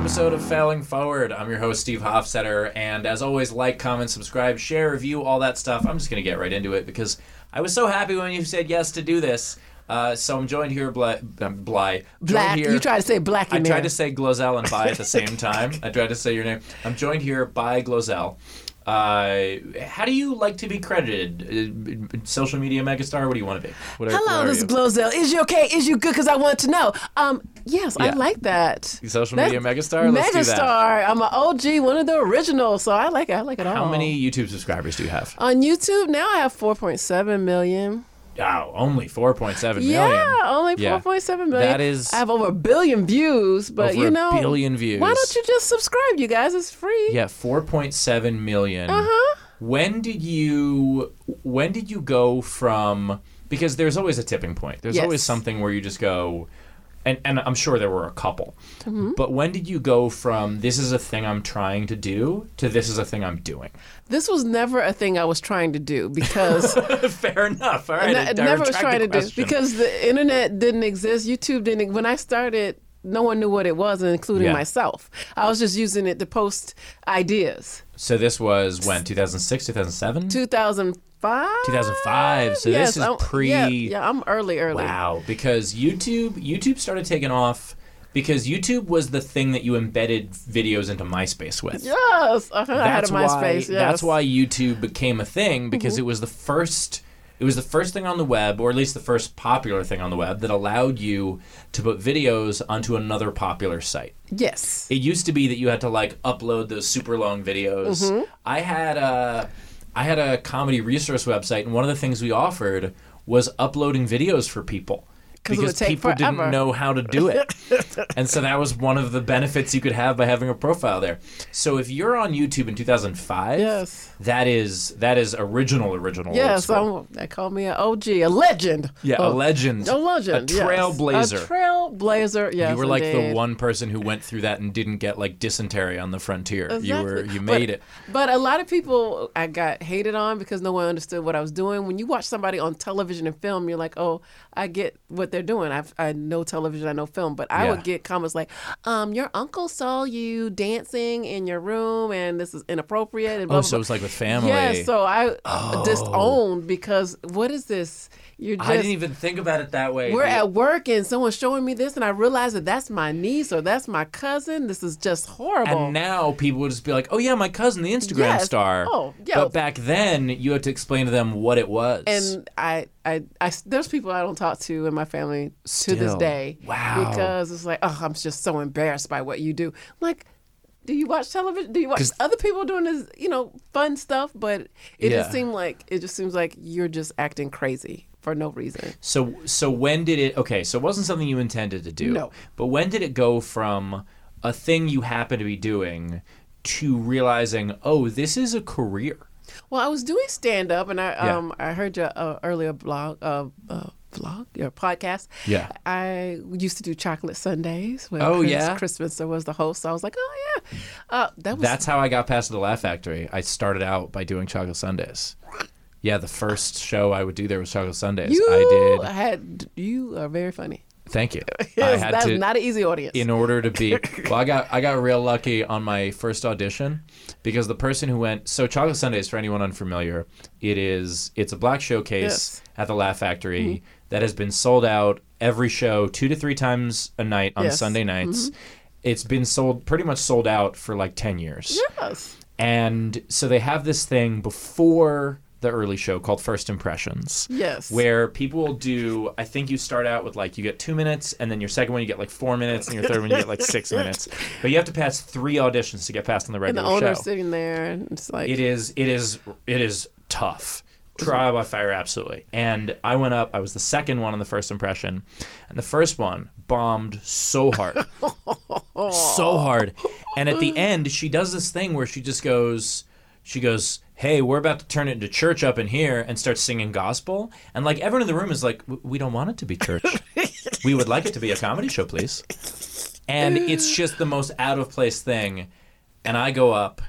episode of Failing Forward. I'm your host, Steve Hofstetter, and as always, like, comment, subscribe, share, review, all that stuff. I'm just going to get right into it because I was so happy when you said yes to do this. Uh, so I'm joined here, Bly. Um, Bly. Black. Here, You tried to say black I tried to say Glozell and By at the same time. I tried to say your name. I'm joined here by Glozell. Uh, how do you like to be credited? Uh, social media megastar? What do you want to be? What are- Hello, what this is? Glozell. Is you okay? Is you good? Because I want to know. Um, yes, I like that. Social That's- media megastar? Let's do that. Megastar. I'm an OG, one of the originals, so I like it. I like it all. How many YouTube subscribers do you have? on YouTube? Now I have 4.7 million. Wow, only 4.7 million. Yeah, only Yeah. 4.7 million. That is- I have over a billion views, but Over you a know, billion views. Why don't you just subscribe, you guys? It's free. Yeah, 4.7 million. Uh-huh. When did you when did you go from because there's always a tipping point. There's Yes. always something where you just go and and I'm sure there were a couple. Mm-hmm. But when did you go from this is a thing I'm trying to do to this is a thing I'm doing? This was never a thing I was trying to do because Fair enough. All right. I never was trying to do because the internet didn't exist. YouTube didn't. When I started, no one knew what it was, including Yeah. myself. I was just using it to post ideas. So this was when 2006, 2007? 2005. 2005. So yes, this is I'm- pre Yeah, yeah, I'm early, early. Wow, because YouTube YouTube started taking off because YouTube was the thing that you embedded videos into MySpace with. Yes, uh-huh. I had a That's why MySpace. Yes. Mm-hmm. that's why YouTube became a thing because it was the first it was the first thing on the web or at least the first popular thing on the web that allowed you to put videos onto another popular site. Yes. It used to be that you had to like upload those super long videos. Mm-hmm. I had a I had a comedy resource website, and one of the things we offered was uploading videos for people because people forever. didn't know how to do it, and so that was one of the benefits you could have by having a profile there. So if you're on YouTube in 2005, Yes. that is that is original original. Yes, they call me an OG, a legend. yeah, a Oh, legend, A legend. a yes. trailblazer. A trailblazer. Yes. you were like the one person who went through that and didn't get like dysentery on the frontier. You were Exactly. you But- made it. But a lot of people I got hated on because no one understood what I was doing. When you watch somebody on television and film, you're like, oh, I get what they're doing. I've, I know television, I know film. But I Yeah. would get comments like, um, your uncle saw you dancing in your room and this is inappropriate. And blah, Oh, blah, so it was like with family. Yeah, so I disowned because what is this? You're just I didn't even think about it that way. we're at work and someone's showing me this and I realize that that's my niece or that's my cousin. This is just horrible. and now people would just be like, "Oh yeah, my cousin, the Instagram Yes. star." Oh, yeah. But back then, you had to explain to them what it was. and I, I, I, there's people I don't talk to in my family to this day. Wow. Because it's like, oh, I'm just so embarrassed by what you do. I'm like, do you watch television? Do you watch other people doing this, you know, fun stuff? But it Yeah. just seemed like it just seems like you're just acting crazy for no reason. so, so when did it? Okay, so it wasn't something you intended to do. No. But when did it go from a thing you happen to be doing to realizing, oh, this is a career? Well, I was doing stand up, and I Yeah. um I heard your uh, earlier blog uh, uh vlog your podcast. Yeah. I used to do chocolate Sundays. Oh, Chris, yeah? Chris Spencer was the host. So I was like, oh yeah, uh, that was That's how I got past the Laugh Factory. I started out by doing Chocolate Sundays. Yeah, the first show I would do there was Chocolate Sundays. you I did. had you are very funny. Thank you. I Yes, had that's to. not an easy audience. in order to be well i got i got real lucky on my first audition because the person who went so chocolate sundays for anyone unfamiliar it is it's a black showcase Yes. Mm-hmm. at the laugh factory that has been sold out every show two to three times a night on Yes. Mm-hmm. sunday nights it's been sold pretty much sold out for like 10 years yes. and so they have this thing before the early show called first impressions. Yes. where people will do i think you start out with like you get two minutes and then your second one you get like four minutes and your third one you get like six minutes. But you have to pass three auditions to get passed on the regular show. and the owner's show. sitting there, and it's like, it is it is it is tough. Trial by fire absolutely. And i went up i was the second one on the first impression and the first one bombed so hard. So hard. And at the end she does this thing where she just goes she goes hey we're about to turn it into church up in here and start singing gospel. And like everyone in the room is like we don't want it to be church. We would like it to be a comedy show please. And it's just the most out of place thing. And i go up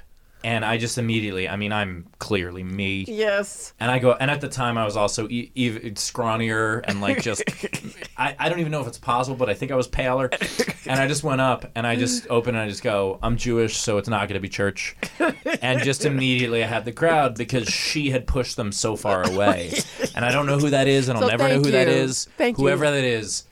and i just immediately i mean i'm clearly me. Yes. and I go, and at the time I was also e- even scrawnier and like just, I, I don't even know if it's possible, but I think I was paler. and I just went up and I just opened and I just go, I'm Jewish, so it's not going to be church. And just immediately I had the crowd because she had pushed them so far away. And I don't know who that is, and I'll never know who that you. is. Thank you. Whoever that is,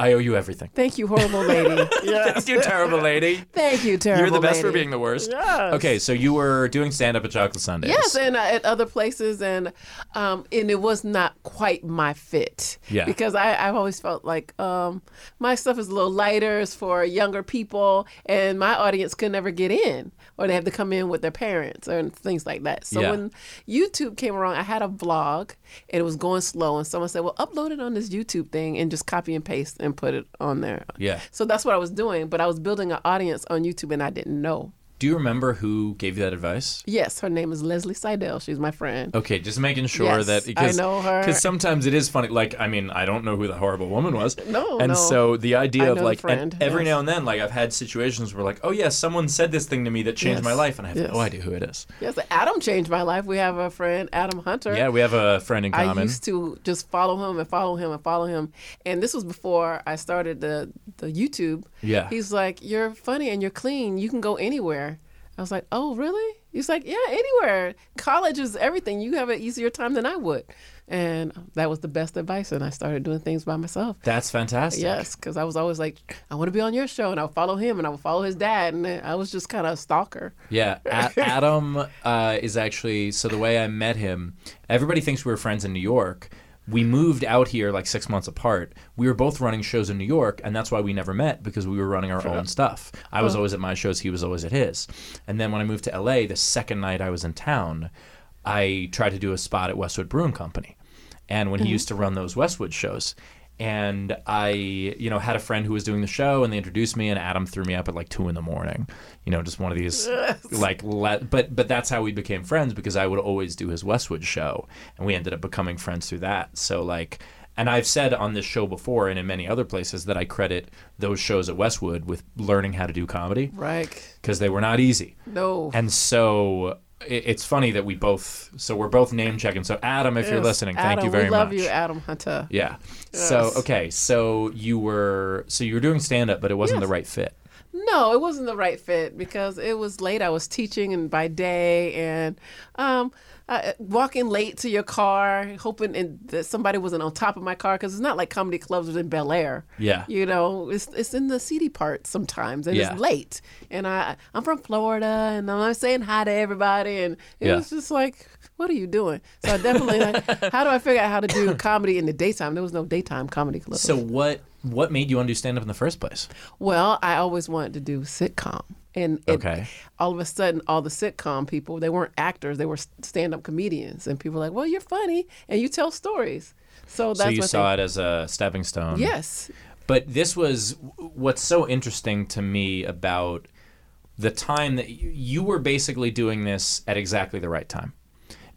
I owe you everything. Thank you, horrible lady. Thank you, terrible lady. Thank you, terrible You're the best for being the worst. Yes. Okay, so you were doing stand up at Chocolate Sundays. Yes, and uh, at other places, and um, and it was not quite my fit. Yeah. Because I I've always felt like um, my stuff is a little lighter, it's for younger people, and my audience could never get in, or they have to come in with their parents and things like that. So Yeah. when YouTube came around, I had a vlog, and it was going slow, and someone said, "Well, upload it on this YouTube thing and just copy and paste and put it on there." Yeah. So that's what I was doing, but I was building an audience on YouTube, and I didn't know. Do you remember who gave you that advice? Yes, her name is Leslie Seidel. She's my friend. Okay, just making sure Yes, that I because know her. Because sometimes it is funny. Like, I mean, I don't know who the horrible woman was. No, and no. so the idea I of like, and every yes. now and then, like I've had situations where like, oh yeah, someone said this thing to me that changed Yes, my life, and I have no idea who it is. Yes, Adam changed my life. We have a friend, Adam Hunter. Yeah, we have a friend in common. I used to just follow him and follow him and follow him. And this was before I started the the YouTube. Yeah. He's like, You're funny and you're clean. You can go anywhere. I was like, Oh, really? He's like, Yeah, anywhere. College is everything. You have an easier time than I would. And that was the best advice. And I started doing things by myself. That's fantastic. Yes, because I was always like, I want to be on your show, and I'll follow him, and I'll follow his dad, and I was just kind of a stalker. Yeah, A- Adam uh, is actually so the way I met him. Everybody thinks we were friends in New York. We moved out here like six months apart. We were both running shows in New York, and that's why we never met because we were running our own stuff. I was always at my shows, he was always at his. And then when I moved to LA, the second night I was in town, I tried to do a spot at Westwood Brewing Company. And when he mm-hmm. used to run those Westwood shows, and I, you know, had a friend who was doing the show, and they introduced me, and Adam threw me up at like two in the morning. You know, just one of these, like, le- but but that's how we became friends because I would always do his Westwood show, and we ended up becoming friends through that. So like, and I've said on this show before and in many other places that I credit those shows at Westwood with learning how to do comedy Right? because they were not easy. No. And so it, it's funny that we both, so we're both name checking. So Adam, if you're Yes, listening, thank you very much. we love much. you, Adam Hunter. Yeah. So okay, so you were so you were doing stand up, but it wasn't Yes. the right fit. No, it wasn't the right fit because it was late. I was teaching and by day and um, uh, walking late to your car, hoping and that somebody wasn't on top of my car because it's not like comedy clubs was in Bel Air. Yeah. you know, it's it's in the seedy part sometimes, and Yeah. it's late. And I I'm from Florida, and I'm saying hi to everybody, and it Yeah. was just like. What are you doing? So I definitely like, how do I figure out how to do comedy in the daytime? There was no daytime comedy club. So what what made you want to do stand up in the first place? Well, I always wanted to do sitcom. And it, Okay. all of a sudden, all the sitcom people, they weren't actors, they were stand up comedians. And people were like, well, you're funny and you tell stories. So that's so you saw they, it as a stepping stone. Yes. But this was what's so interesting to me about the time that you, you were basically doing this at exactly the right time.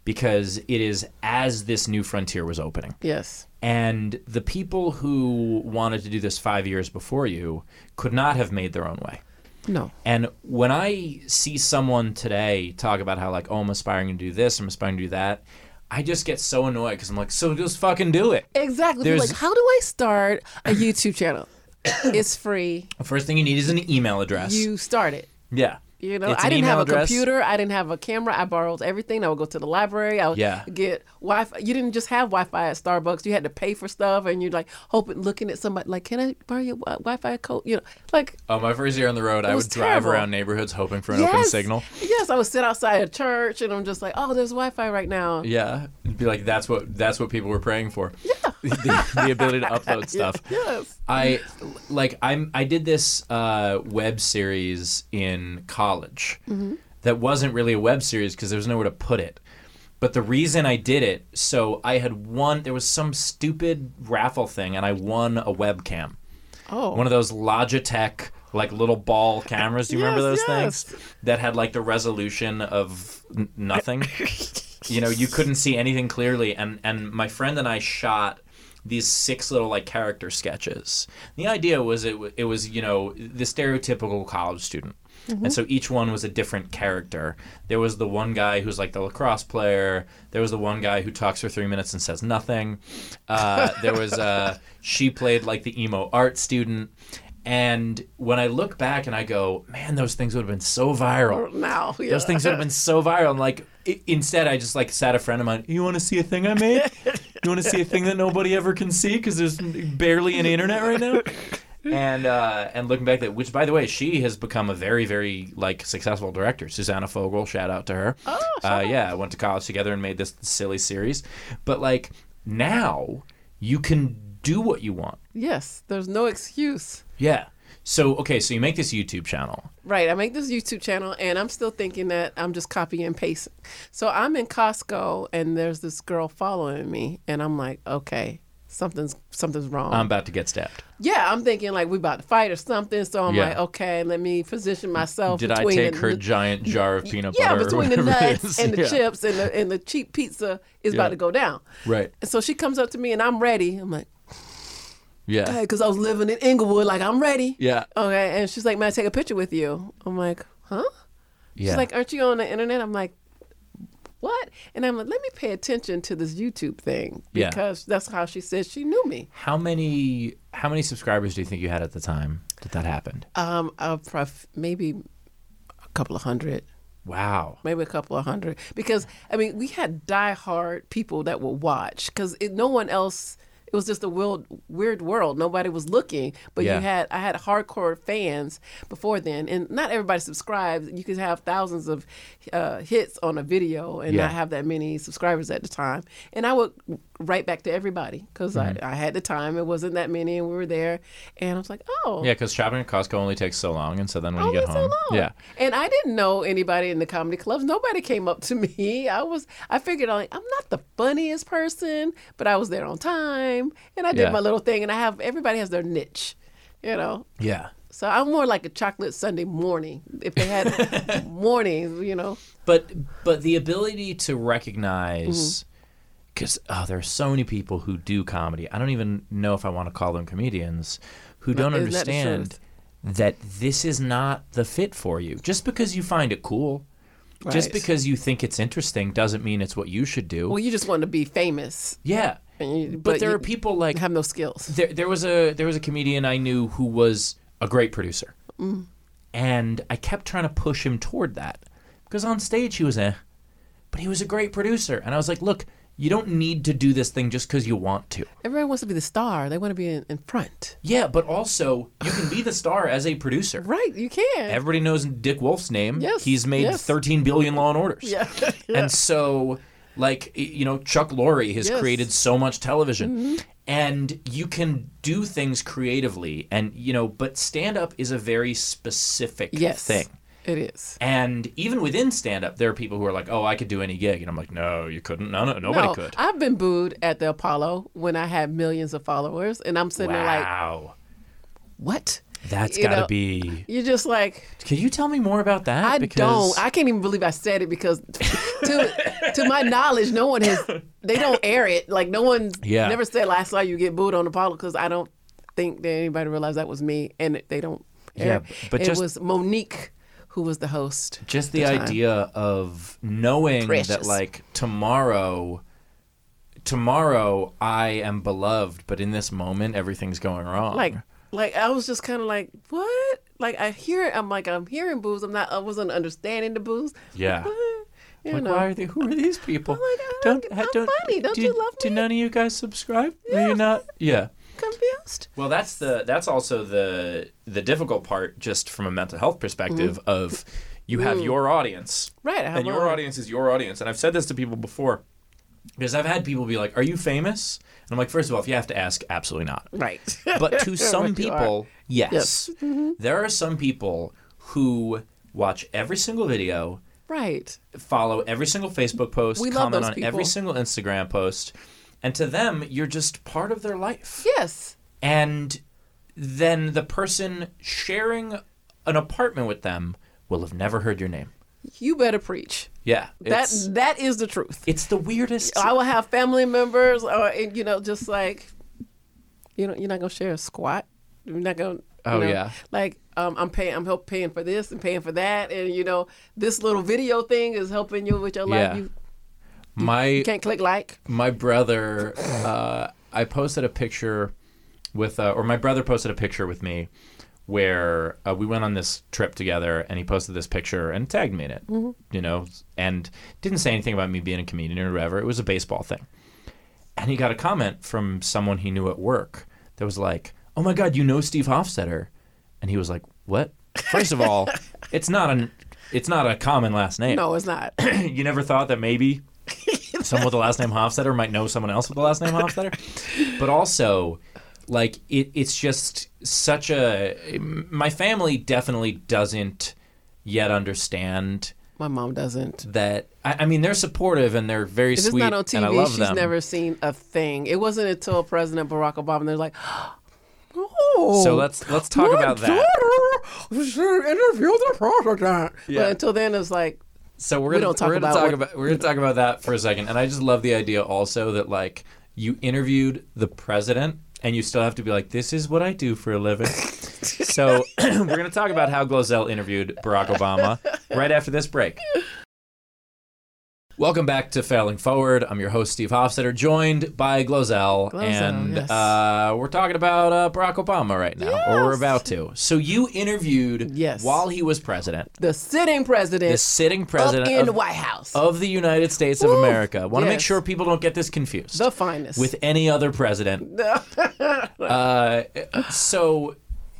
Because it is as this new frontier was opening. Yes. And the people who wanted to do this five years before you could not have made their own way. No. And when I see someone today talk about how like, oh, I'm aspiring to do this, I'm aspiring to do that, I just get so annoyed because I'm like, so just fucking do it. Exactly. There's- like, how do I start a YouTube channel? it's free. The first thing you need is an email address. You start it. yeah. You know, I didn't have a address. computer. I didn't have a camera. I borrowed everything. I would go to the library. I would Yeah. get Wi-Fi. You didn't just have Wi-Fi at Starbucks. You had to pay for stuff, and you're like hoping, looking at somebody like, "Can I borrow your wi- Wi-Fi code?" You know, like Oh, my first year on the road, I would drive around neighborhoods hoping for an open signal. Yes, I would sit outside a church, and I'm just like, "Oh, there's Wi-Fi right now." Yeah, It'd be like that's what that's what people were praying for. Yeah, the, the ability to upload stuff. Yes. I like I'm I did this uh, web series in college Mm-hmm. that wasn't really a web series because there was nowhere to put it. But the reason I did it, so I had won. There was some stupid raffle thing, and I won a webcam. Oh. One of those Logitech like little ball cameras. Do you remember those yes. things that had like the resolution of n- nothing? you know, you couldn't see anything clearly. And and my friend and I shot these six little like character sketches. The idea was it it was you know the stereotypical college student. And so each one was a different character. There was the one guy who's like the lacrosse player. There was the one guy who talks for three minutes and says nothing. Uh, there was uh, she played like the emo art student. And when I look back and I go, man, those things would have been so viral. Now, yeah. Those things would have been so viral. And like, i- instead, I just like sat a friend of mine. You want to see a thing I made? You want to see a thing that nobody ever can see because there's barely any internet right now. And uh, and looking back, that which by the way, she has become a very very like successful director. Susanna Fogel, shout out to her. Oh, uh, yeah, went to college together and made this silly series. But like now, you can do what you want. Yes, there's no excuse. Yeah. So okay, so you make this YouTube channel. Right. I make this YouTube channel and I'm still thinking that I'm just copying and pasting. So I'm in Costco and there's this girl following me and I'm like, okay, something's something's wrong. I'm about to get stabbed. yeah, I'm thinking like we about to fight or something. So I'm Yeah. like, okay, let me position myself. Did I take the, her the- giant jar of peanut yeah, butter? or between the nuts and the Yeah. chips and the and the cheap pizza is Yeah. about to go down. Right. And so she comes up to me and I'm ready. I'm like, Yeah. because I was living in Inglewood, like I'm ready. Yeah. Okay, and she's like, "May I take a picture with you?" I'm like, "Huh?" Yeah. She's like, "Aren't you on the internet?" I'm like, "What?" And I'm like, "Let me pay attention to this YouTube thing Yeah. because that's how she said she knew me." how many how many subscribers do you think you had at the time that that happened? Um, uh, prof- maybe a couple of hundred, Wow. maybe a couple of hundred, because I mean, we had diehard people that would watch because no one else. It was just a weird, weird world. Nobody was looking, but Yeah. you had I had hardcore fans before then, and not everybody subscribes. You could have thousands of uh, hits on a video and Yeah. not have that many subscribers at the time. And I would write back to everybody because Mm-hmm. I, I had the time. It wasn't that many, and we were there. And I was like, oh, Yeah, because shopping at Costco only takes so long, and so then when you get so home, long. yeah, And I didn't know anybody in the comedy clubs. Nobody came up to me. I was I figured like I'm not the funniest person, but I was there on time and I did Yeah. my little thing and I have everybody has their niche. You know. yeah. So I'm more like a chocolate Sunday morning. If they had mornings, you know. But but the ability to recognize Mm-hmm. Because oh, there are so many people who do comedy. I don't even know if I want to call them comedians who don't isn't that understand that this is not the fit for you. Just because you find it cool, just because you think it's interesting, doesn't mean it's what you should do. Well, you just want to be famous, yeah, you, but, there you are people like have no skills. there, there was a there was a comedian I knew who was a great producer, Mm. and I kept trying to push him toward that because on stage he was eh, but he was a great producer, and I was like, look, you don't need to do this thing just because you want to. Everyone wants to be the star. They want to be in, in front. Yeah, but also you can be the star as a producer. Right, you can. Everybody knows Dick Wolf's name. Yes, he's made yes. 13 billion Law and Orders. yeah. And so, like, you know, Chuck Lorre has Yes. Mm-hmm. created so much television. And you can do things creatively. And, you know, but stand up is a very specific yes. thing. It is. And even within stand up, there are people who are like, oh, I could do any gig. And I'm like, no, you couldn't. No, no, nobody no, could. I've been booed at the Apollo when I had millions of followers, and I'm sitting there like, Wow. what? That's got to be. You're just like, Can you tell me more about that? I because... don't. I can't even believe I said it because, to to my knowledge, no one has. They don't air it. Like no one Yeah. never said last saw you get booed on Apollo because I don't think that anybody realized that was me, and they don't. Air. Yeah, but it just- was Mo'Nique who was the host. just at the time. idea of knowing that like tomorrow tomorrow i am beloved but in this moment everything's going wrong like like I was just kind of like what like I hear it. I'm like I'm hearing booze I'm not I wasn't understanding the booze Yeah. What? you like know why are they who are these people I'm like, I don't- I'm funny. Don't do, you love do me? none of you guys subscribe are you not yeah confused well that's the that's also the the difficult part just from a mental health perspective Mm-hmm. of you have your audience right and your audience is your audience. And I've said this to people before because I've had people be like, "Are you famous?" And I'm like, first of all, if you have to ask, absolutely not. right But to some people, yes. Yes. Mm-hmm. There are some people who watch every single video, right follow every single Facebook post, We comment on every single Instagram post, and to them, you're just part of their life. yes And then the person sharing an apartment with them will have never heard your name. you better preach Yeah. that that is the truth it's the weirdest. I will have family members or and, you know just like you know you're not gonna share a squat you're not gonna Oh, know, yeah. like um, I'm paying, I'm help paying for this and paying for that, and you know, this little video thing is helping you with your life. Yeah. You, My you can't click like. my brother, uh, I posted a picture with, uh, or my brother posted a picture with me where uh, we went on this trip together and he posted this picture and tagged me in it, you know, and didn't say anything about me being a comedian or whatever. It was a baseball thing. And he got a comment from someone he knew at work that was like, oh my God, you know Steve Hofstetter. And he was like, what? First of all, it's not an, it's not a common last name No, it's not. you never thought that maybe someone with the last name Hofstetter might know someone else with the last name Hofstetter? But also, like it, it's just such a. My family definitely doesn't yet understand My mom doesn't. that. I, I mean, they're supportive and they're very If it's sweet, not on and I TV, love she's them. never seen a thing. It wasn't until President Barack Obama they're like, oh. So let's let's talk about that. daughter should interview the president. Yeah. But until then, it's like, So we're We gonna talk we're gonna about talk what- about we're gonna talk about that for a second, and I just love the idea also that like you interviewed the president, and you still have to be like, "This is what I do for a living." so we're gonna talk about how Glozell interviewed Barack Obama right after this break. Welcome back to Failing Forward. I'm your host Steve Hofstetter, joined by Glozell, Glozell, and yes. uh, we're talking about uh, Barack Obama right now, or we're about to. So you interviewed Yes. while he was president, the sitting president the sitting president in of the White House. of the United States of America. Want to make sure people don't get this confused the finest. with any other president. uh, so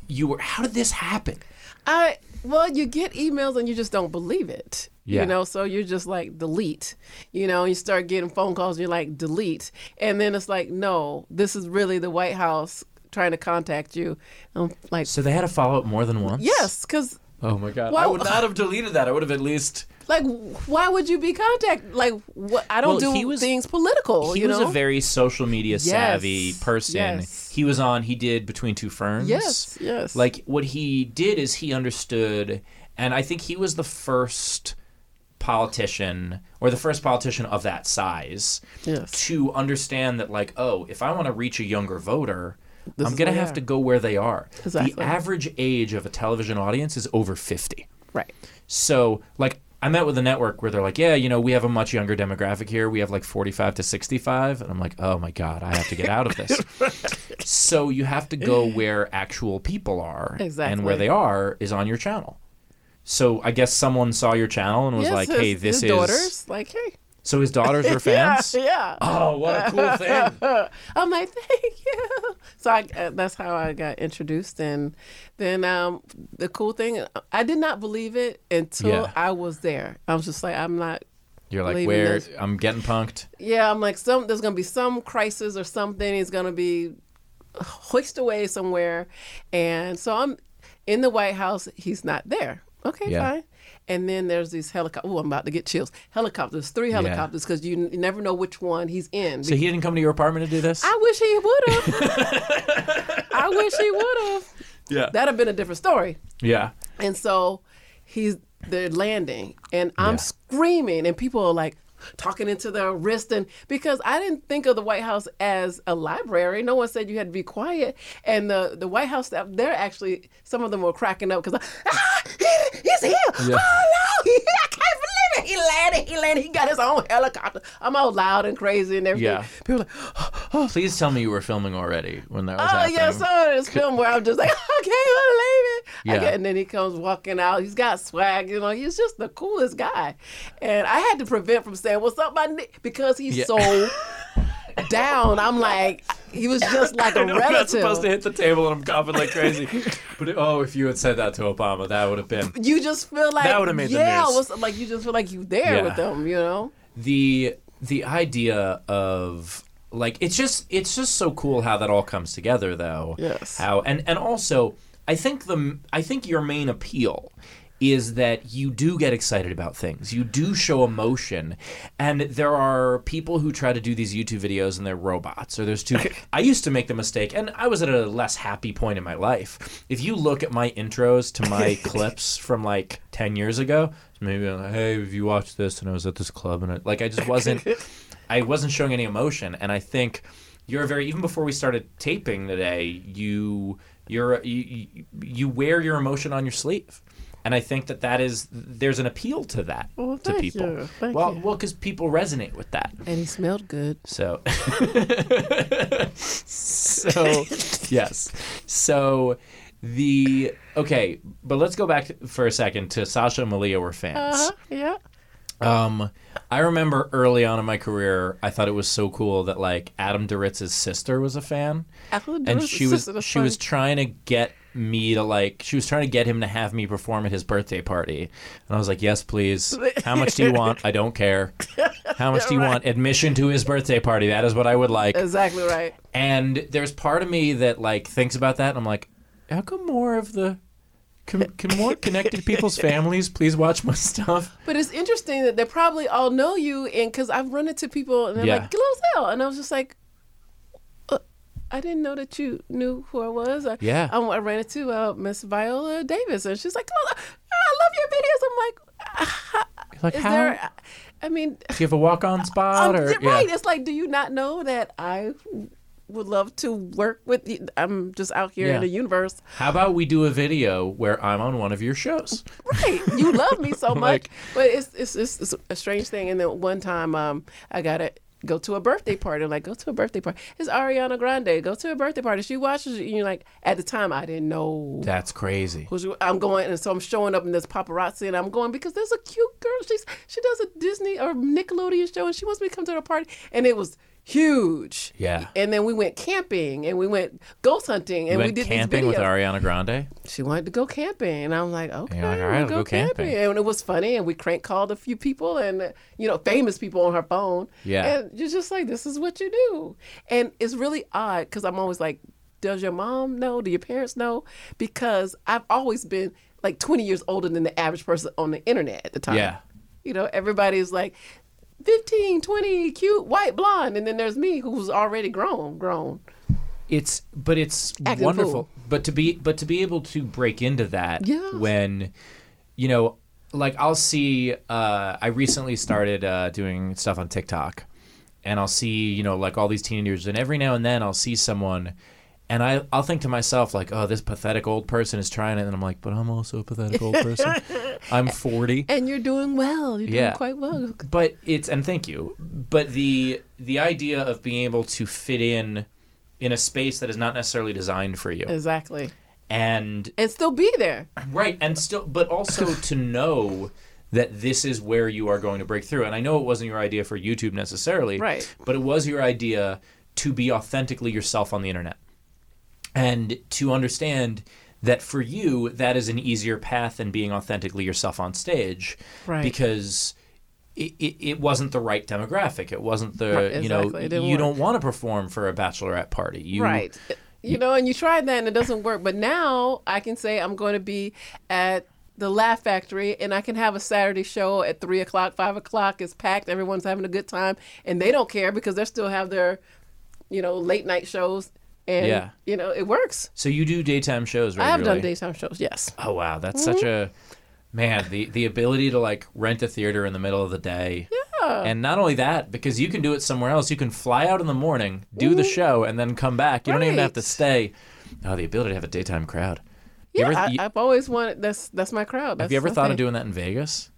you were. How did this happen? I well, you get emails and you just don't believe it. Yeah. You know, so you're just like delete. You know, you start getting phone calls, you're like delete, and then it's like, no, this is really the White House trying to contact you. I'm like, So they had to follow up more than once. yes, because Oh my god! Why- I would not have deleted that. I would have at least. Like, why would you be contacted? Like, what? I don't Well, do was- things political. He was know? a very social media savvy Yes, person. yes. He was on. He did between two ferns. yes, yes. Like what he did is he understood, and I think he was the first politician or the first politician of that size yes, to understand that like oh if i want to reach a younger voter This i'm gonna have to go where they are Exactly. the average age of a television audience is over 50 right. so like i met with a network where they're like yeah you know we have a much younger demographic here. We have like 45 to 65 and i'm like oh my god i have to get out of this. So you have to go where actual people are and where they are is on your channel. So i guess someone saw your channel and was yes, like his, hey this his is daughters, like, hey, so his daughters were fans Yeah, yeah. Oh, what a cool thing! I'm like, thank you. So I, uh, that's how I got introduced, and then um, the cool thing, I did not believe it until Yeah. I was there. I was just like, I'm not. You're like, where this. I'm getting punked. Yeah, I'm like, some there's gonna be some crisis or something. He's gonna be hoisted away somewhere, and so I'm in the White House. He's not there. Okay, Yeah. fine. And then there's these helicopters. Oh, I'm about to get chills. Helicopters, three helicopters, because you, n- you never know which one he's in. So he didn't come to your apartment to do this? I wish he would have. I wish he would have. yeah. That'd have been a different story. yeah. And so he's they're landing, and I'm Yeah. screaming, and people are like talking into their wrist, and because I didn't think of the White House as a library, no one said you had to be quiet, and the the White House staff, they're actually some of them were cracking up because ah, he, he's here, Yeah. oh no, he, I can't believe it, he landed, he landed, he got his own helicopter. I'm all loud and crazy and everything. Yeah. People are like, oh. Please tell me you were filming already when that was Oh happening. yeah, so this film where I'm just like, I can't believe it. Yeah. and then he comes walking out. He's got swag, you know. He's just the coolest guy, and I had to prevent from saying "What's up, my?" Nick?" because he's Yeah. so down. I'm like, he was just like a I know I'm not supposed to hit the table and I'm coughing like crazy. but oh, if you had said that to Obama, that would have been you just feel like That would've made the yeah, news. what's- like you just feel like you there Yeah. with them, you know. the the idea of like it's just it's just so cool how that all comes together though. Yes. How and and also I think the I think your main appeal is that you do get excited about things. You do show emotion. And there are people who try to do these YouTube videos and they're robots. Or there's two I used to make the mistake and I was at a less happy point in my life. If you look at my intros to my clips from like 10 years ago, maybe like, hey, have you watched this and I was at this club and I, like I just wasn't I wasn't showing any emotion and I think you're very even before we started taping today, you You're you, you- you wear your emotion on your sleeve. And I think that that is there's an appeal to that Well, to thank people. you. Thank well, you. well, because people resonate with that. And he smelled good. So, so yes. So the okay, but let's go back for a second to Sasha and Malia were fans. Uh-huh. Yeah. Um, I remember early on in my career, I thought it was so cool that like Adam Duritz's sister was a fan, Alan and Duritz's she was sister, that's she was trying to get me to like she was trying to get him to have me perform at his birthday party, and I was like, yes, please. How much do you want? I don't care. How much do you Right. want? Admission to his birthday party. That is what I would like. exactly right. And there's part of me that like thinks about that, and I'm like, how come more of the can, can more connected people's families please watch my stuff? But it's interesting that they probably all know you, and because I've run into people and they're Yeah. like, Glozell. And I was just like, I didn't know that you knew who I was. I, Yeah. um, I ran into uh, Miss Viola Davis, and she's like, oh, I love your videos. I'm like, "Ah, Like is how? there, I mean, Do you have a walk-on spot um, or right. yeah. It's like, do you not know that I would love to work with you? I'm just out here Yeah. in the universe. How about we do a video where I'm on one of your shows? Right. You love me so much. Like- but it's, it's it's it's a strange thing. And then one time um I gotta go to a birthday party. Like, go to a birthday party. It's Ariana Grande. Go to a birthday party. She watches you. You're like, at the time I didn't know That's crazy. who's I'm going and so I'm showing up in this paparazzi and I'm going because there's a cute girl. She's she does a Disney or Nickelodeon show and she wants me to come to her party. And it was huge. Yeah. And then we went camping and we went ghost hunting and You we did camping with Ariana Grande. she wanted to go camping, and I'm like, okay, like, all right, we'll go camping. And it was funny, and we crank called a few people, and you know, famous people on her phone. Yeah. and you're just like, this is what you do, and it's really odd because I'm always like, does your mom know? Do your parents know? Because I've always been like 20 years older than the average person on the internet at the time. Yeah. you know, everybody's like. 15, 20, cute, white, blonde. And then there's me who's already grown, grown. It's but it's Acting wonderful. But to be but to be able to break into that Yes. when you know like I'll see uh I recently started uh doing stuff on TikTok and I'll see, you know, like all these teenagers and every now and then I'll see someone and I, I'll think to myself like, oh, this pathetic old person is trying it, and I'm like, but I'm also a pathetic old person. I'm 40. And you're doing well. You're Yeah. doing quite well. but it's and thank you but the the idea of being able to fit in in a space that is not necessarily designed for you Exactly. and And still be there. right and still but also to know that this is where you are going to break through and i know it wasn't your idea for youtube necessarily Right. but it was your idea to be authentically yourself on the internet and to understand that for you that is an easier path than being authentically yourself on stage Right. because it, it, it wasn't the right demographic it wasn't the Right, you know exactly. It didn't you work. don't want to perform for a bachelorette party you right. You know, and you tried that and it doesn't work. But now I can say I'm going to be at the Laugh Factory and I can have a Saturday show at three o'clock, five o'clock. It's packed. Everyone's having a good time. And they don't care because they still have their, you know, late night shows. And, Yeah. you know, it works. so you do daytime shows right? I have done daytime shows, yes. Oh wow, that's mm-hmm. such a man. The the ability to like rent a theater in the middle of the day. Yeah. And not only that, because you can do it somewhere else. You can fly out in the morning, do the mm-hmm. show, and then come back. You don't even have to stay. Oh, the ability to have a daytime crowd. Yeah, ever, I, you, I've always wanted. That's that's my crowd. have you ever thought of doing that in Vegas?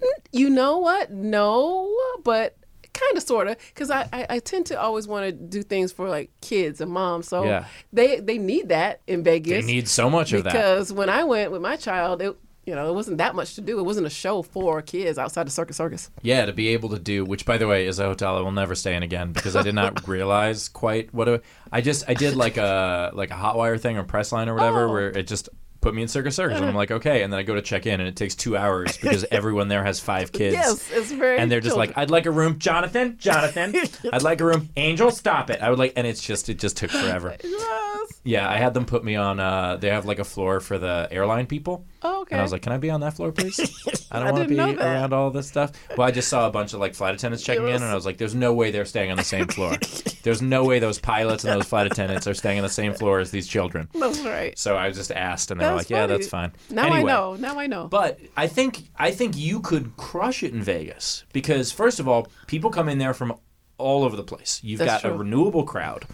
Mm, you know what? No, but kind of, sort of, because I, I I tend to always want to do things for like kids and moms. So Yeah. they they need that in Vegas. They need so much of that. because when I went with my child, it you know it wasn't that much to do. It wasn't a show for kids outside the Circus Circus. Yeah, to be able to do, which by the way is a hotel I will never stay in again because I did not realize quite what a, I just I did like a like a hot wire thing or press line or whatever Oh. where it just put me in circus circus and I'm like okay and then I go to check in and it takes two hours because everyone there has five kids. Yes, it's very. and they're just like I'd like a room Jonathan Jonathan. I'd like a room Angel stop it. I would like and it's just it just took forever. Yes. yeah I had them put me on uh they have like a floor for the airline people Oh, okay. and I was like, "Can I be on that floor, please? I don't I want to be around all this stuff." Well, I just saw a bunch of like flight attendants checking in, and I was like, "There's no way they're staying on the same floor. There's no way those pilots and those flight attendants are staying on the same floor as these children." that's right. So I just asked, and they were That's like, "Yeah, that's fine." Now Anyway, I know. Now I know. But I think I think you could crush it in Vegas because first of all, people come in there from all over the place. You've That's got a renewable crowd,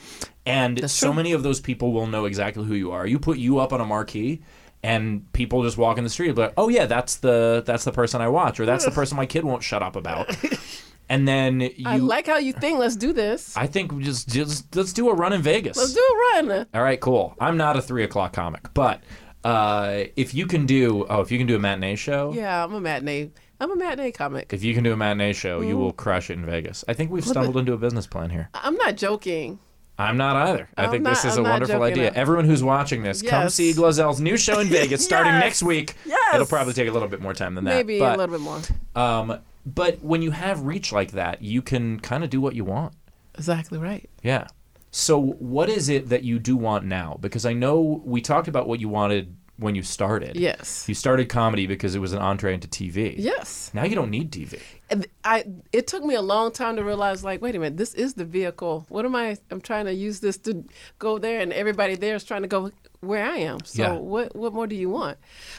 And That's so true. many of those people will know exactly who you are. You put you up on a marquee and people just walk in the street and be like, "Oh yeah, that's the that's the person I watch or that's the person my kid won't shut up about." and then you I like how you think. Let's do this. I think we just just let's do a run in Vegas. Let's do a run. All right, cool. I'm not a three o'clock comic, but uh, if you can do oh, if you can do a matinee show, Yeah, I'm a matinee. I'm a matinee comic. if you can do a matinee show, Mm-hmm. you will crush it in Vegas. I think we've stumbled into a business plan here. I'm not joking. I'm not either. I I'm think not- this is I'm a not wonderful joking. idea. Everyone who's watching this, come Yes. see Glozell's new show in Vegas starting Yes. next week. Yes. It'll probably take a little bit more time than that. Maybe but, a little bit more. Um, but when you have reach like that, you can kind of do what you want. Exactly right. Yeah. So what is it that you do want now? Because I know we talked about what you wanted when you started. Yes. You started comedy because it was an entree into TV. Yes. Now you don't need TV. I it took me a long time to realize like wait a minute this is the vehicle. What am I I'm trying to use this to go there and everybody there is trying to go where I am. So Yeah. what what more do you want?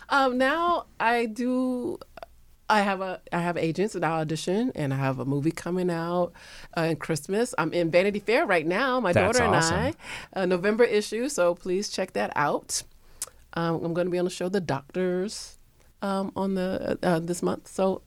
Um, now I do I have a I have agents and I audition and I have a movie coming out uh, in Christmas. I'm in Vanity Fair right now my That's daughter and awesome. I a November issue so please check that out. Um, I'm going to be on the show The Doctors um, on the uh, this month. So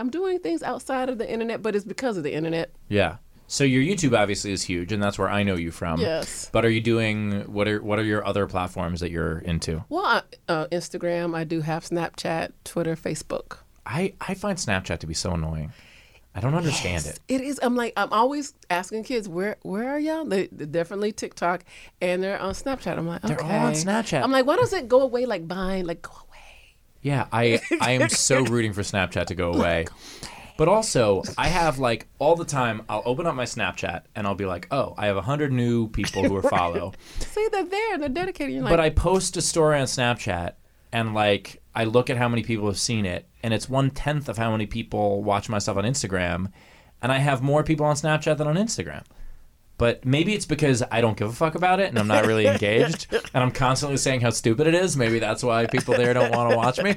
I'm doing things outside of the internet, but it's because of the internet. Yeah. So your YouTube obviously is huge, and that's where I know you from. Yes. But are you doing what are what are your other platforms that you're into? Well, uh, Instagram, I do have Snapchat, Twitter, Facebook. I I find Snapchat to be so annoying. I don't understand it. It is. I'm like, I'm always asking kids, where where are y'all? They, they're definitely TikTok, and they're on Snapchat. I'm like, okay. They're all on Snapchat. I'm like, why does it go away like Vine? Like, go away. Yeah, I I am so rooting for Snapchat to go away. But also, I have like all the time. I'll open up my Snapchat and I'll be like, "Oh, I have hundred new people who are follow." See, they're there. They're dedicated. You're like, but I post a story on Snapchat and like I look at how many people have seen it, and it's one tenth of how many people watch myself on Instagram, and I have more people on Snapchat than on Instagram. But maybe it's because I don't give a fuck about it and I'm not really engaged, and I'm constantly saying how stupid it is. Maybe that's why people there don't want to watch me.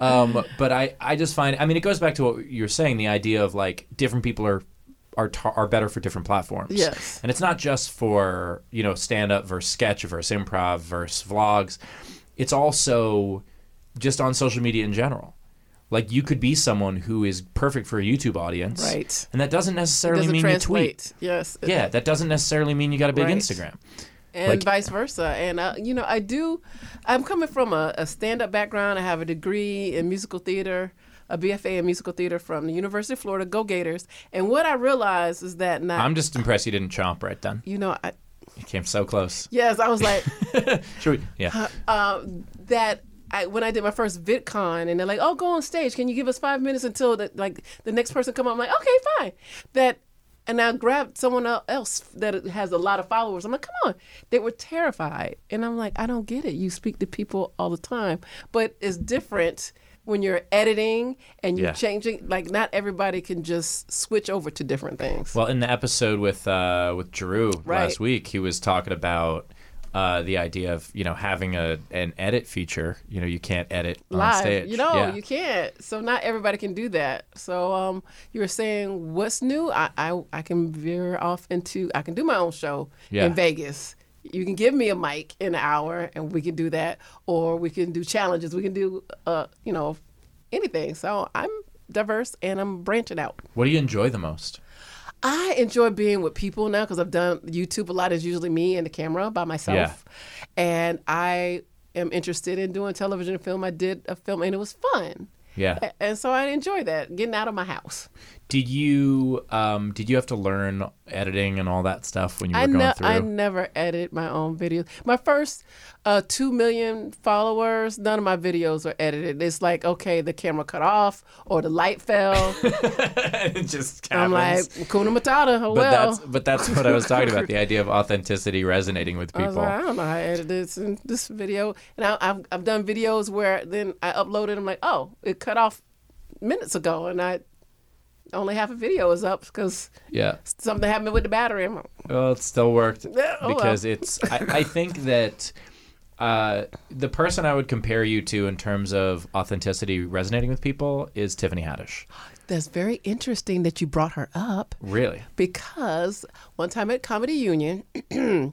Um, but I, I just find, I mean, it goes back to what you're saying, the idea of like different people are. Are, tar- are better for different platforms. Yes. And it's not just for, you know, stand up versus sketch versus improv versus vlogs. It's also just on social media in general. Like you could be someone who is perfect for a YouTube audience. Right. And that doesn't necessarily doesn't mean translate. you tweet. Yes. Yeah, that doesn't necessarily mean you got a big Right. Instagram. and Like- vice versa. And uh, you know, I do. I'm coming from a, a stand-up background. I have a degree in musical theater, a BFA in musical theater from the University of Florida. Go Gators! And what I realized is that not, I'm just impressed you didn't chomp right then. you know, I, You came so close. yes, I was like Should we? Yeah. um, that. I, when I did my first VidCon, and they're like, "Oh, go on stage. Can you give us five minutes until the like the next person come Up? I'm like, "Okay, fine." That, and I grabbed someone else that has a lot of followers. I'm like, "Come on!" They were terrified, and I'm like, "I don't get it. You speak to people all the time, but it's different." When you're editing and you're Yeah. changing, like not everybody can just switch over to different things. Well, in the episode with uh, with Drew Right. last week, he was talking about uh, the idea of you know having a an edit feature. You know, you can't edit on live. stage. You know, yeah. you can't. So not everybody can do that. So um, you were saying what's new? I, I I can veer off into I can do my own show Yeah. in Vegas. You can give me a mic in an hour, and we can do that, or we can do challenges. We can do uh, you know, anything. So I'm diverse and I'm branching out. What do you enjoy the most? I enjoy being with people now because I've done YouTube a lot. It's usually me and the camera by myself. Yeah. And I am interested in doing television and film. I did a film and it was fun. Yeah. And so I enjoy that, getting out of my house. Did you um, did you have to learn editing and all that stuff when you were I, going ne- through? I never edit my own videos. My first uh, 2 million followers, none of my videos are edited. It's like, okay, the camera cut off or the light fell. it just I'm like. Kuna Matata, oh but well. that's but that's what I was talking about. The idea of authenticity resonating with I people. like, I don't know how I edited this in this video. And I, I've, I've done videos where then I uploaded. I'm like, oh, it cut off minutes ago, and I only half a video is up because yeah. something happened with the battery. I'm like, Well, it still worked oh well. because it's. I, I think that uh, the person I would compare you to in terms of authenticity resonating with people is Tiffany Haddish. That's very interesting that you brought her up Really? because one time at Comedy Union,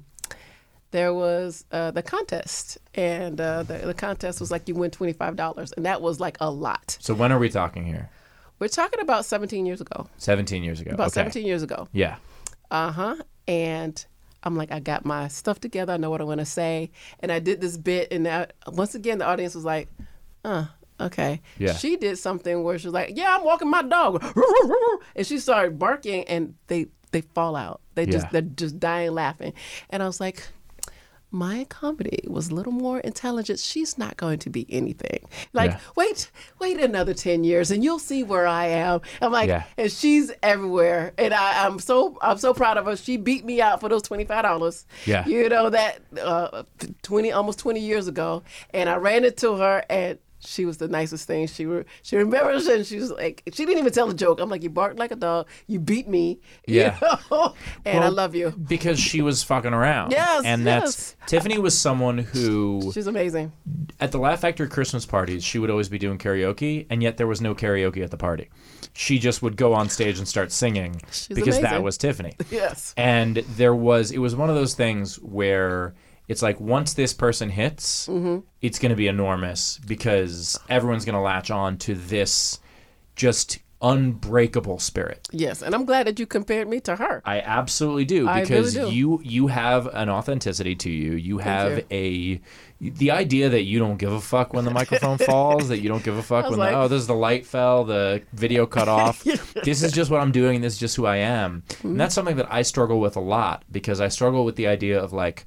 there was uh, the contest, and uh, the, the contest was like you win twenty five dollars, and that was like a lot. So when are we talking here? We're talking about seventeen years ago. 17 years ago. About okay. seventeen years ago. Yeah. Uh huh. And I'm like, I got my stuff together. I know what I want to say, and I did this bit, and once again, the audience was like, "Uh, okay." Yeah. She did something where she was like, "Yeah, I'm walking my dog," and she started barking, and they they fall out. They just Yeah. they're just dying laughing, and I was like. My comedy was a little more intelligent. She's not going to be anything. Like, Yeah. wait, wait another 10 years and you'll see where I am. I'm like, Yeah. and she's everywhere. And I, I'm so I'm so proud of her. She beat me out for those twenty five dollars. Yeah. You know that uh, twenty almost twenty years ago, and I ran into her and. She was the nicest thing. She re- she remembers and she was like she didn't even tell a joke. I'm like you barked like a dog. You beat me. you Yeah. know? and I love you. Because she was fucking around. Yes, And that's Tiffany was someone who She's amazing. at the Laugh Factory Christmas parties, she would always be doing karaoke, and yet there was no karaoke at the party. She just would go on stage and start singing because that was Tiffany. Yes. And there was, it was one of those things where it's like once this person hits, Mm-hmm. it's going to be enormous because everyone's going to latch on to this just unbreakable spirit. Yes, and I'm glad that you compared me to her. I absolutely do because really do. you you have an authenticity to you. You have a the idea that you don't give a fuck when the microphone falls, that you don't give a fuck when was the, oh this is the light fell, the video cut off. This is just what I'm doing and this is just who I am. Mm-hmm. And that's something that I struggle with a lot because I struggle with the idea of like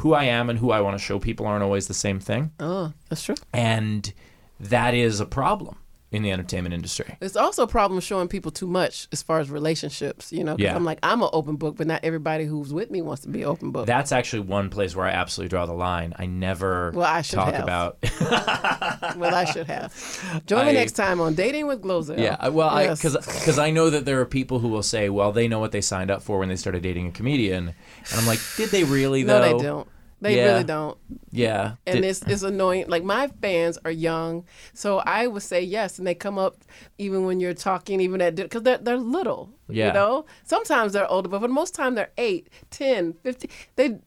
who I am and who I want to show people aren't always the same thing. Oh, that's true. And that is a problem in the entertainment industry. It's also a problem showing people too much as far as relationships. You know, Yeah. I'm like I'm an open book, but not everybody who's with me wants to be an open book. That's actually one place where I absolutely draw the line. I never Well, I should talk have. about well, I should have. Join I- me next time on Dating with Glozell. Yeah, I- well, Yes. because because I know that there are people who will say, well, they know what they signed up for when they started dating a comedian, and I'm like, did they really though?" no, they don't. They Yeah. really don't. Yeah, And it's it's annoying. Like my fans are young, so I would say yes, and they come up even when you're talking, even at because they're they're little. Yeah. You know, sometimes they're older, but for the most time they're 8, 10, 15. They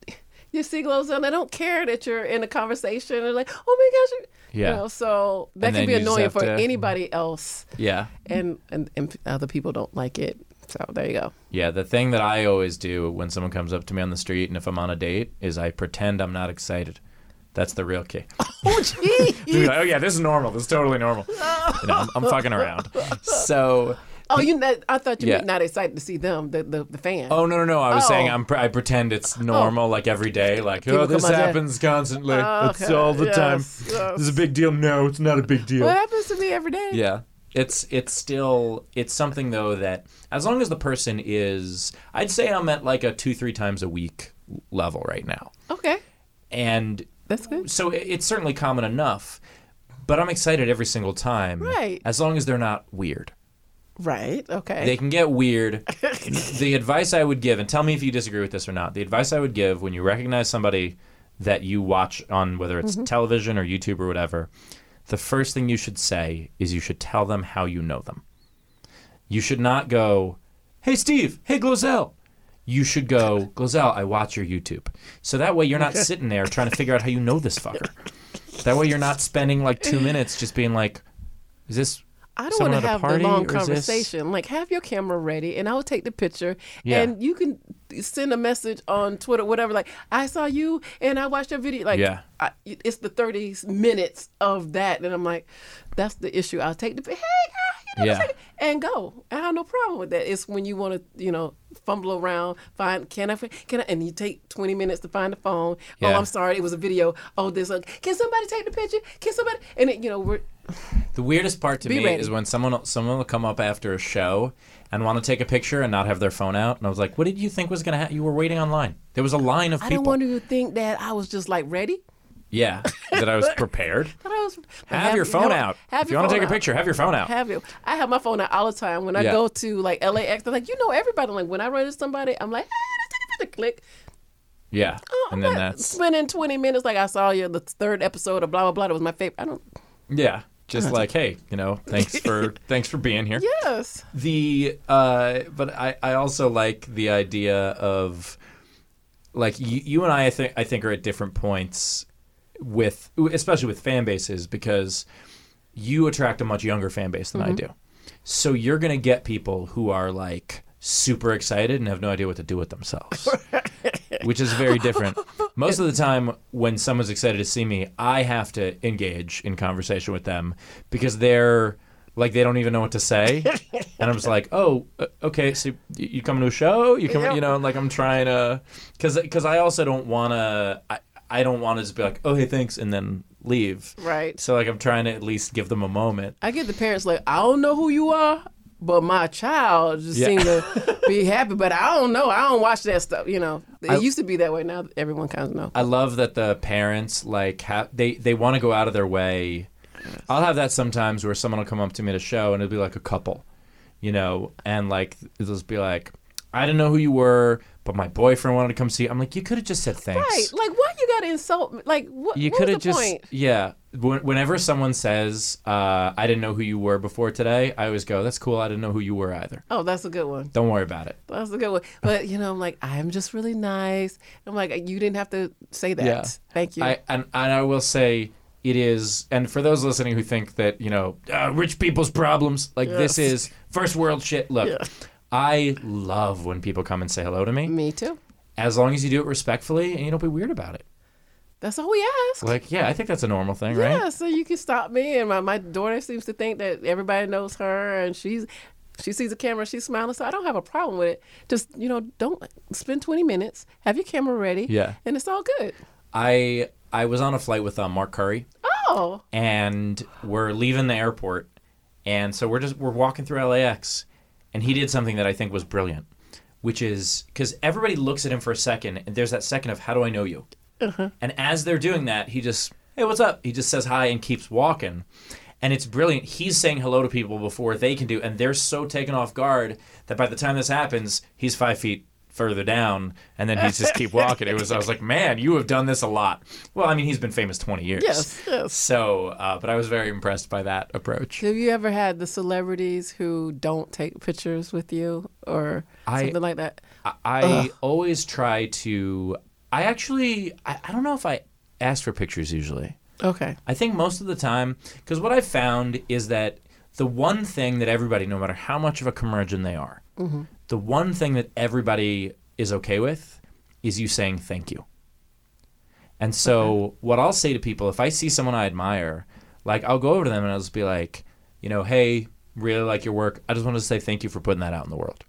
you see Glozell, they don't care that you're in a conversation. They're like, oh my gosh. you- Yeah. You know, so that And can be annoying for to- anybody else, yeah, and, and and other people don't like it. So there you go. yeah. The thing that I always do when someone comes up to me on the street and if I'm on a date is I pretend I'm not excited. That's the real key. Oh gee. Oh yeah, this is normal. This is totally normal. You know, I'm, I'm fucking around. So. oh, you. I thought you Yeah. were not excited to see them, the the, the fan. Oh no no no! I was Oh. saying I'm I pretend it's oh. normal like every day like People oh this happens constantly Oh, it's all the time Yes, yes. this is a big deal no it's not a big deal What happens to me every day? yeah it's it's still it's something though that as long as the person is I'd say I'm at like a two three times a week level right now Okay, and that's good. so it- it's certainly common enough but I'm excited every single time Right. as long as they're not weird Right. Okay. they can get weird. the advice I would give, and tell me if you disagree with this or not, the advice I would give when you recognize somebody that you watch on whether it's mm-hmm. television or YouTube or whatever, the first thing you should say is you should tell them how you know them. You should not go, hey, Steve, hey, Glozell. You should go, Glozell, I watch your YouTube. So that way you're not sitting there trying to figure out how you know this fucker. That way you're not spending like two minutes just being like, is this I don't want to a have the long conversation. Like, have your camera ready, and I'll take the picture, Yeah. and you can send a message on Twitter, whatever. Like, I saw you, and I watched your video. Like, Yeah. I, it's the thirty minutes of that, and I'm like, that's the issue. I'll take the hey, you know, Yeah. and go. I have no problem with that. It's when you want to, you know, fumble around, find can I, can I, and you take twenty minutes to find the phone. Yeah. Oh, I'm sorry, it was a video. Oh, this. Uh, can somebody take the picture? Can somebody? And it, you know, we're The weirdest part to me ready. is when someone someone will come up after a show and want to take a picture and not have their phone out, and I was like, "What did you think was gonna happen? You were waiting online. There was a line of I people. I don't want you to think that I was just like ready. Yeah, that I was prepared. That I was, Have, your phone out. Have if you want to take a picture, have your phone out. Have you? I have my phone out all the time. When I Yeah. go to like LAX, they're like, you know, everybody. Like when I run into somebody, I'm like, hey, let's take a picture. Click. yeah, Oh, and I'm then that's spending 20 minutes. Like I saw you the third episode of blah blah blah. That was my favorite. I don't. yeah. just like, hey, you know, thanks for thanks for being here. Yes. The uh, but I I also like the idea of like you, you and I I think I think are at different points with especially with fan bases because you attract a much younger fan base than I do. So you're going to get people who are like super excited and have no idea what to do with themselves. which is very different. Most of the time when someone's excited to see me, I have to engage in conversation with them because they're like they don't even know what to say. and I'm just like, "Oh, uh, okay, so you, come to a show? You come, you know, like I'm trying to cuz cuz I also don't want to I, don't want to just be like, "Oh, hey, thanks," and then leave. Right. So like I'm trying to at least give them a moment. I get the parents like, I don't know who you are, but my child just Yeah. seemed to be happy. But I don't know. I don't watch that stuff. You know, it I- used to be that way. Now everyone kind of know. I love that the parents like have they they want to go out of their way. I'll have that sometimes where someone will come up to me at a show and it'll be like a couple, you know, and like it'll just be like, I didn't know who you were, but my boyfriend wanted to come see. you." I'm like, you could have just said thanks. Right. Like, why you got to insult me? Like, what, You could have just point? yeah. Whenever someone says, uh, "I didn't know who you were before today," I always go, "That's cool. I didn't know who you were either. Oh, that's a good one. Don't worry about it." That's a good one. But, you know, I'm like, I'm just really nice. I'm like, you didn't have to say that. Yeah. Thank you. I and, and I will say it is, and for those listening who think that you know uh, rich people's problems, like this is first world shit. Look, Yeah. I love when people come and say hello to me, me too. as long as you do it respectfully and you don't be weird about it. That's all we ask. Like, yeah, I think that's a normal thing, right? Yeah, so you can stop me. And my, my daughter seems to think that everybody knows her and she's she sees a camera, she's smiling. So I don't have a problem with it. Just, you know, don't spend 20 minutes, have your camera ready. Yeah. And it's all good. I I was on a flight with uh, Mark Curry, Oh, and we're leaving the airport, and so we're just we're walking through LAX, and he did something that I think was brilliant, which is because everybody looks at him for a second, and there's that second of how do I know you, and as they're doing that, he just hey what's up? He just says hi and keeps walking. And it's brilliant. He's saying hello to people before they can do, and they're so taken off guard that by the time this happens, he's five feet further down, and then he's just keep walking. It was I was like, man, you have done this a lot. Well, I mean, he's been famous twenty years. yes, yes. So, uh, but I was very impressed by that approach. Have you ever had the celebrities who don't take pictures with you or I- something like that? I, I always try to. I actually, I, I don't know if I ask for pictures usually. Okay. I think most of the time, because what I've found is that the one thing that everybody, no matter how much of a curmudgeon they are, mm-hmm. the one thing that everybody is okay with is you saying thank you. And so, what I'll say to people, if I see someone I admire, like I'll go over to them and I'll just be like, you know, hey, really like your work. I just wanted to say thank you for putting that out in the world.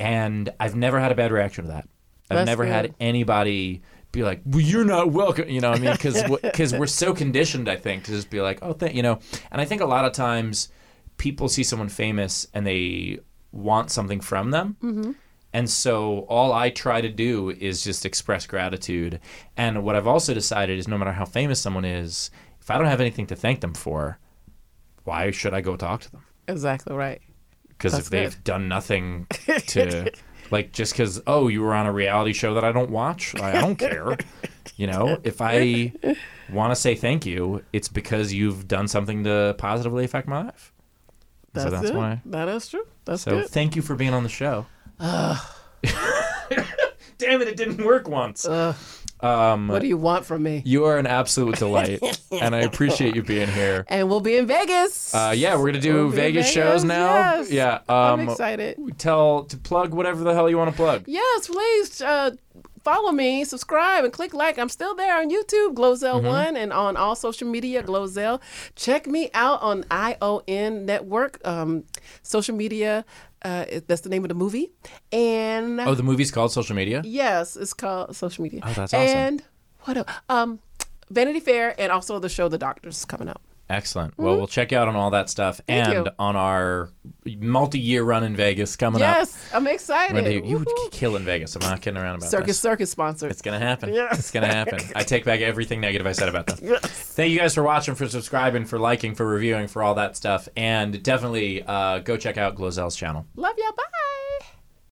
And I've never had a bad reaction to that. I've That's never had anybody be like, well, you're not welcome. You know what I mean? Because because we're so conditioned, I think, to just be like, oh, thank you know. And I think a lot of times people see someone famous and they want something from them. Mm-hmm. And so all I try to do is just express gratitude. And what I've also decided is no matter how famous someone is, if I don't have anything to thank them for, why should I go talk to them? Exactly right. Because if they've good. done nothing to, like, just because, oh, you were on a reality show that I don't watch, I don't care. You know, if I want to say thank you, it's because you've done something to positively affect my life. That's, so that's it. why. That is true. That's So good. thank you for being on the show. Damn it, it didn't work once. Ugh. Um, what do you want from me? you are an absolute delight, and I appreciate you being here. And we'll be in Vegas. Uh, yeah, we're gonna do We'll Vegas, Vegas, shows now. yes. Yeah, I'm um, excited. tell to plug whatever the hell you want to plug. Yes, please uh, follow me, subscribe, and click like. I'm still there on YouTube, Glozell1, and on all social media, Glozell. Check me out on ION Network, um, social media. Uh, that's the name of the movie. And Oh, the movie's called Social Media. yes, it's called social media. Oh, that's awesome. And what else? Um, Vanity Fair, and also the show The Doctors is coming out. Excellent. Well, we'll check out on all that stuff Thank and you. on our multi-year run in Vegas coming up. Yes, I'm excited. You would kill in Vegas. I'm not kidding around about it. Circus this. Circus sponsored. It's gonna happen. Yes. It's gonna happen. I take back everything negative I said about them. Yes. Thank you guys for watching, for subscribing, for liking, for reviewing, for all that stuff, and definitely uh, go check out Glozell's channel. Love y'all. Bye.